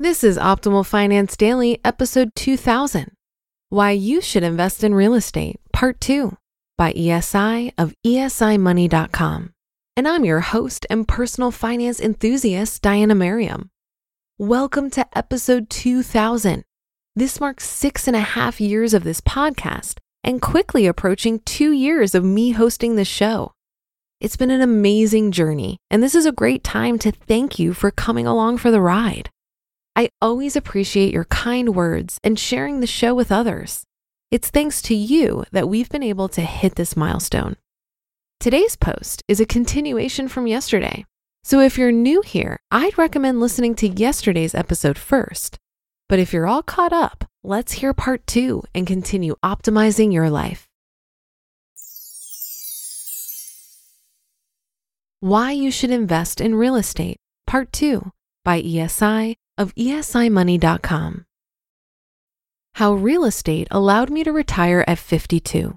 This is Optimal Finance Daily, episode 2000 Why You Should Invest in Real Estate, Part 2 by ESI of esimoney.com. And I'm your host and personal finance enthusiast, Diana Merriam. Welcome to episode 2000. This marks six and a half years of this podcast and quickly approaching two years of me hosting the show. It's been an amazing journey, and this is a great time to thank you for coming along for the ride. I always appreciate your kind words and sharing the show with others. It's thanks to you that we've been able to hit this milestone. Today's post is a continuation from yesterday. So if you're new here, I'd recommend listening to yesterday's episode first. But if you're all caught up, let's hear part two and continue optimizing your life. Why You Should Invest in Real Estate, Part 2 by ESI of esimoney.com. How real estate allowed me to retire at 52.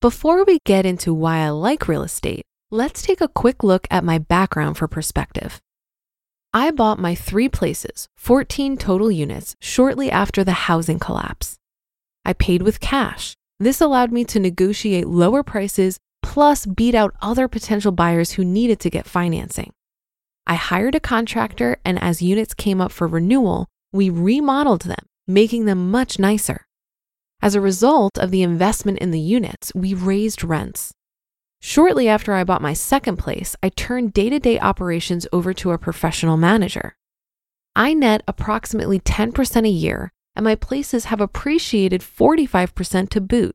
Before we get into why I like real estate, let's take a quick look at my background for perspective. I bought my three places, 14 total units, shortly after the housing collapse. I paid with cash. This allowed me to negotiate lower prices plus beat out other potential buyers who needed to get financing. I hired a contractor, and as units came up for renewal, we remodeled them, making them much nicer. As a result of the investment in the units, we raised rents. Shortly after I bought my second place, I turned day to day operations over to a professional manager. I net approximately 10% a year, and my places have appreciated 45% to boot.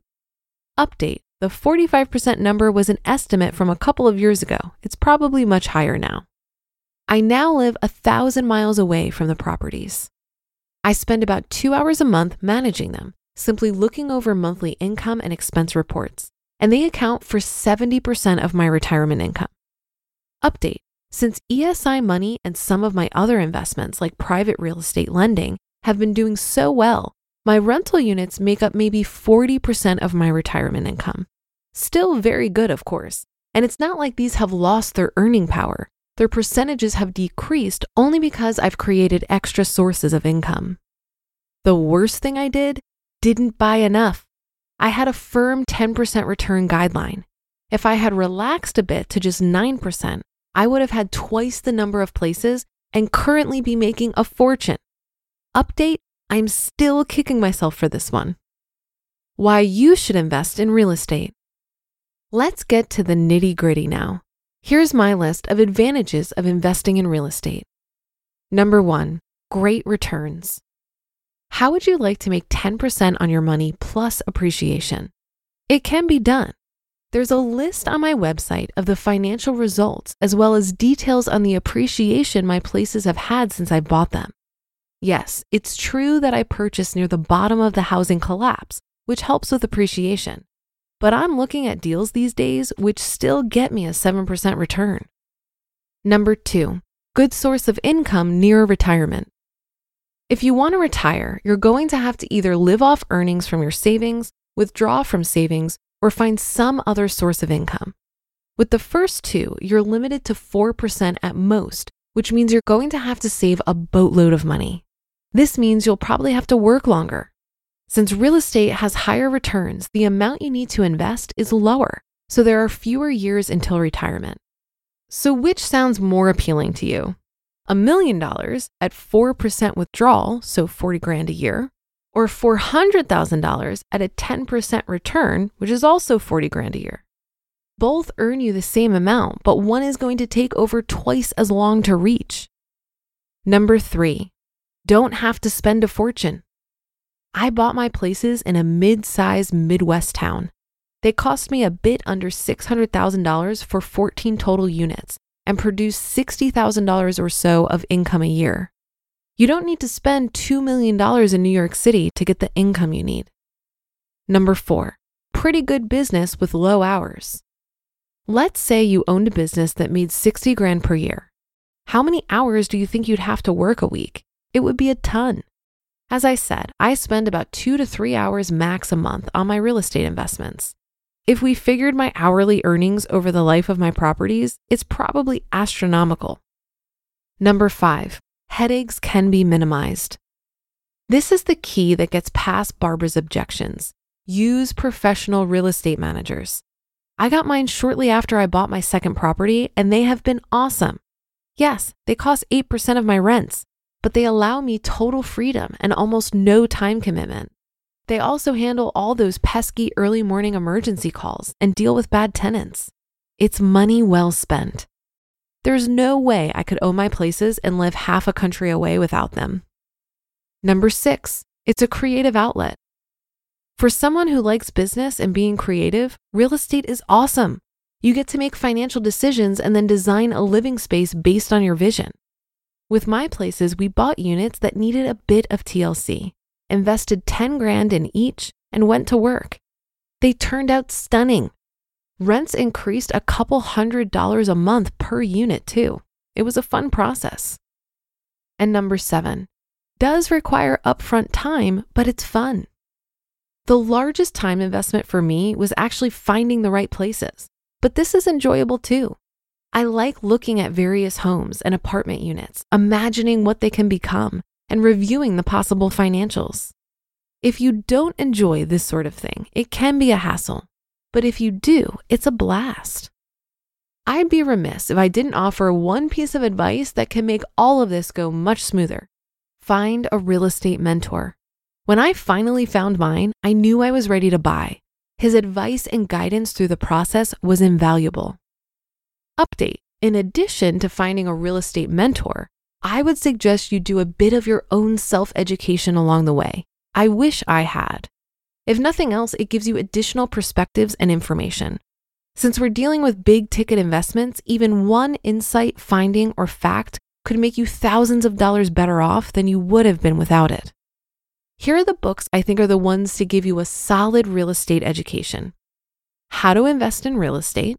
Update the 45% number was an estimate from a couple of years ago. It's probably much higher now. I now live a thousand miles away from the properties. I spend about two hours a month managing them, simply looking over monthly income and expense reports, and they account for 70% of my retirement income. Update Since ESI Money and some of my other investments, like private real estate lending, have been doing so well, my rental units make up maybe 40% of my retirement income. Still very good, of course, and it's not like these have lost their earning power their percentages have decreased only because I've created extra sources of income. The worst thing I did didn't buy enough. I had a firm 10% return guideline. If I had relaxed a bit to just 9%, I would have had twice the number of places and currently be making a fortune. Update I'm still kicking myself for this one. Why you should invest in real estate. Let's get to the nitty gritty now. Here's my list of advantages of investing in real estate. Number one, great returns. How would you like to make 10% on your money plus appreciation? It can be done. There's a list on my website of the financial results as well as details on the appreciation my places have had since I bought them. Yes, it's true that I purchased near the bottom of the housing collapse, which helps with appreciation but I'm looking at deals these days which still get me a 7% return. Number two, good source of income near retirement. If you want to retire, you're going to have to either live off earnings from your savings, withdraw from savings, or find some other source of income. With the first two, you're limited to 4% at most, which means you're going to have to save a boatload of money. This means you'll probably have to work longer. Since real estate has higher returns, the amount you need to invest is lower, so there are fewer years until retirement. So, which sounds more appealing to you? A million dollars at 4% withdrawal, so 40 grand a year, or $400,000 at a 10% return, which is also 40 grand a year. Both earn you the same amount, but one is going to take over twice as long to reach. Number three, don't have to spend a fortune. I bought my places in a mid sized Midwest town. They cost me a bit under $600,000 for 14 total units and produce $60,000 or so of income a year. You don't need to spend $2 million in New York City to get the income you need. Number four, pretty good business with low hours. Let's say you owned a business that made 60 grand per year. How many hours do you think you'd have to work a week? It would be a ton. As I said, I spend about two to three hours max a month on my real estate investments. If we figured my hourly earnings over the life of my properties, it's probably astronomical. Number five, headaches can be minimized. This is the key that gets past Barbara's objections. Use professional real estate managers. I got mine shortly after I bought my second property, and they have been awesome. Yes, they cost 8% of my rents, but they allow me total freedom and almost no time commitment. They also handle all those pesky early morning emergency calls and deal with bad tenants. It's money well spent. There's no way I could own my places and live half a country away without them. Number six, it's a creative outlet. For someone who likes business and being creative, real estate is awesome. You get to make financial decisions and then design a living space based on your vision. With my places, we bought units that needed a bit of TLC, invested 10 grand in each, and went to work. They turned out stunning. Rents increased a couple hundred dollars a month per unit, too. It was a fun process. And number seven, does require upfront time, but it's fun. The largest time investment for me was actually finding the right places, but this is enjoyable too. I like looking at various homes and apartment units, imagining what they can become, and reviewing the possible financials. If you don't enjoy this sort of thing, it can be a hassle, but if you do, it's a blast. I'd be remiss if I didn't offer one piece of advice that can make all of this go much smoother. Find a real estate mentor. When I finally found mine, I knew I was ready to buy. His advice and guidance through the process was invaluable. Update In addition to finding a real estate mentor, I would suggest you do a bit of your own self education along the way. I wish I had. If nothing else, it gives you additional perspectives and information. Since we're dealing with big ticket investments, even one insight, finding, or fact could make you thousands of dollars better off than you would have been without it. Here are the books I think are the ones to give you a solid real estate education How to Invest in Real Estate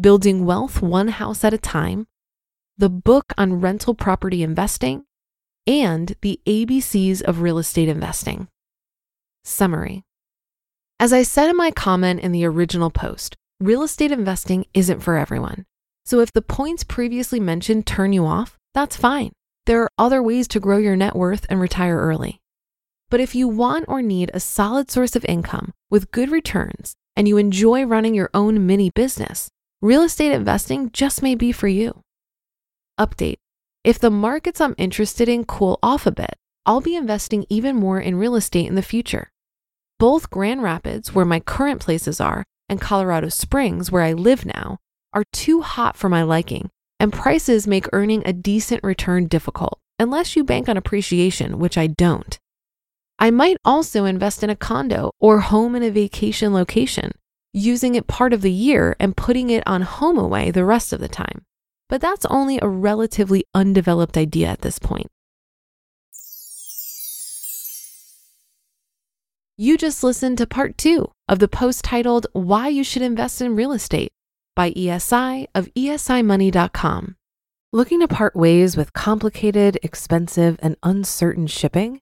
Building Wealth One House at a Time, the book on rental property investing, and the ABCs of real estate investing. Summary As I said in my comment in the original post, real estate investing isn't for everyone. So if the points previously mentioned turn you off, that's fine. There are other ways to grow your net worth and retire early. But if you want or need a solid source of income with good returns and you enjoy running your own mini business, real estate investing just may be for you. Update If the markets I'm interested in cool off a bit, I'll be investing even more in real estate in the future. Both Grand Rapids, where my current places are, and Colorado Springs, where I live now, are too hot for my liking, and prices make earning a decent return difficult, unless you bank on appreciation, which I don't. I might also invest in a condo or home in a vacation location using it part of the year and putting it on HomeAway the rest of the time. But that's only a relatively undeveloped idea at this point. You just listened to part two of the post titled Why You Should Invest in Real Estate by ESI of esimoney.com. Looking to part ways with complicated, expensive, and uncertain shipping?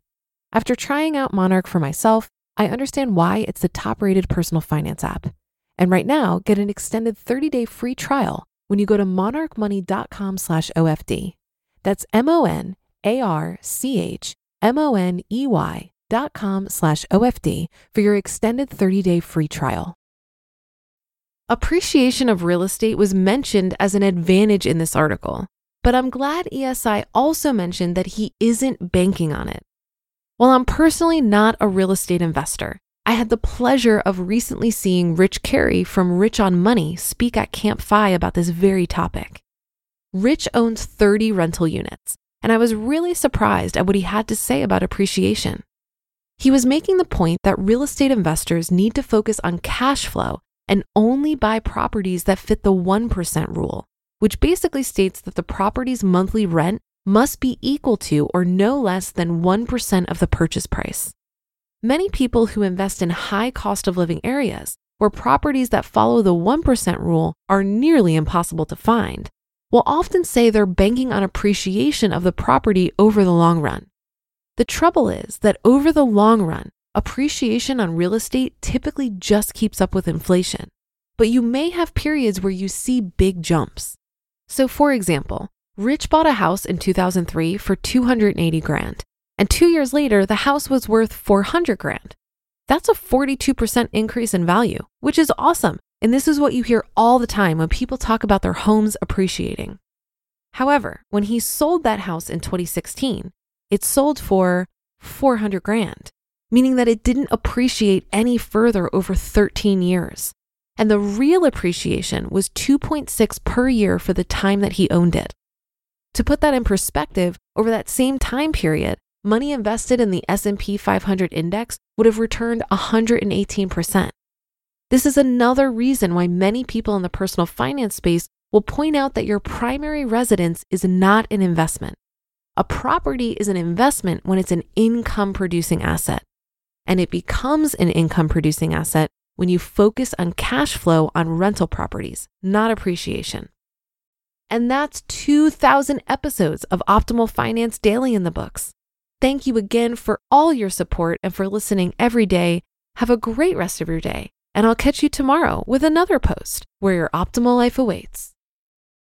After trying out Monarch for myself, I understand why it's the top-rated personal finance app. And right now, get an extended 30-day free trial when you go to monarchmoney.com slash OFD. That's M O N A R C H M O N E Y dot com slash OFD for your extended 30 day free trial. Appreciation of real estate was mentioned as an advantage in this article, but I'm glad ESI also mentioned that he isn't banking on it. While I'm personally not a real estate investor, I had the pleasure of recently seeing Rich Carey from Rich on Money speak at Camp FI about this very topic. Rich owns 30 rental units, and I was really surprised at what he had to say about appreciation. He was making the point that real estate investors need to focus on cash flow and only buy properties that fit the 1% rule, which basically states that the property's monthly rent must be equal to or no less than 1% of the purchase price. Many people who invest in high cost of living areas where properties that follow the 1% rule are nearly impossible to find will often say they're banking on appreciation of the property over the long run. The trouble is that over the long run, appreciation on real estate typically just keeps up with inflation, but you may have periods where you see big jumps. So, for example, Rich bought a house in 2003 for 280 grand, and two years later, the house was worth 400 grand. That's a 42% increase in value, which is awesome. And this is what you hear all the time when people talk about their homes appreciating. However, when he sold that house in 2016, it sold for 400 grand meaning that it didn't appreciate any further over 13 years. And the real appreciation was 2.6 per year for the time that he owned it. To put that in perspective, over that same time period, money invested in the S&P 500 index would have returned 118%. This is another reason why many people in the personal finance space will point out that your primary residence is not an investment. A property is an investment when it's an income producing asset and it becomes an income producing asset when you focus on cash flow on rental properties, not appreciation. And that's 2,000 episodes of Optimal Finance Daily in the books. Thank you again for all your support and for listening every day. Have a great rest of your day, and I'll catch you tomorrow with another post where your optimal life awaits.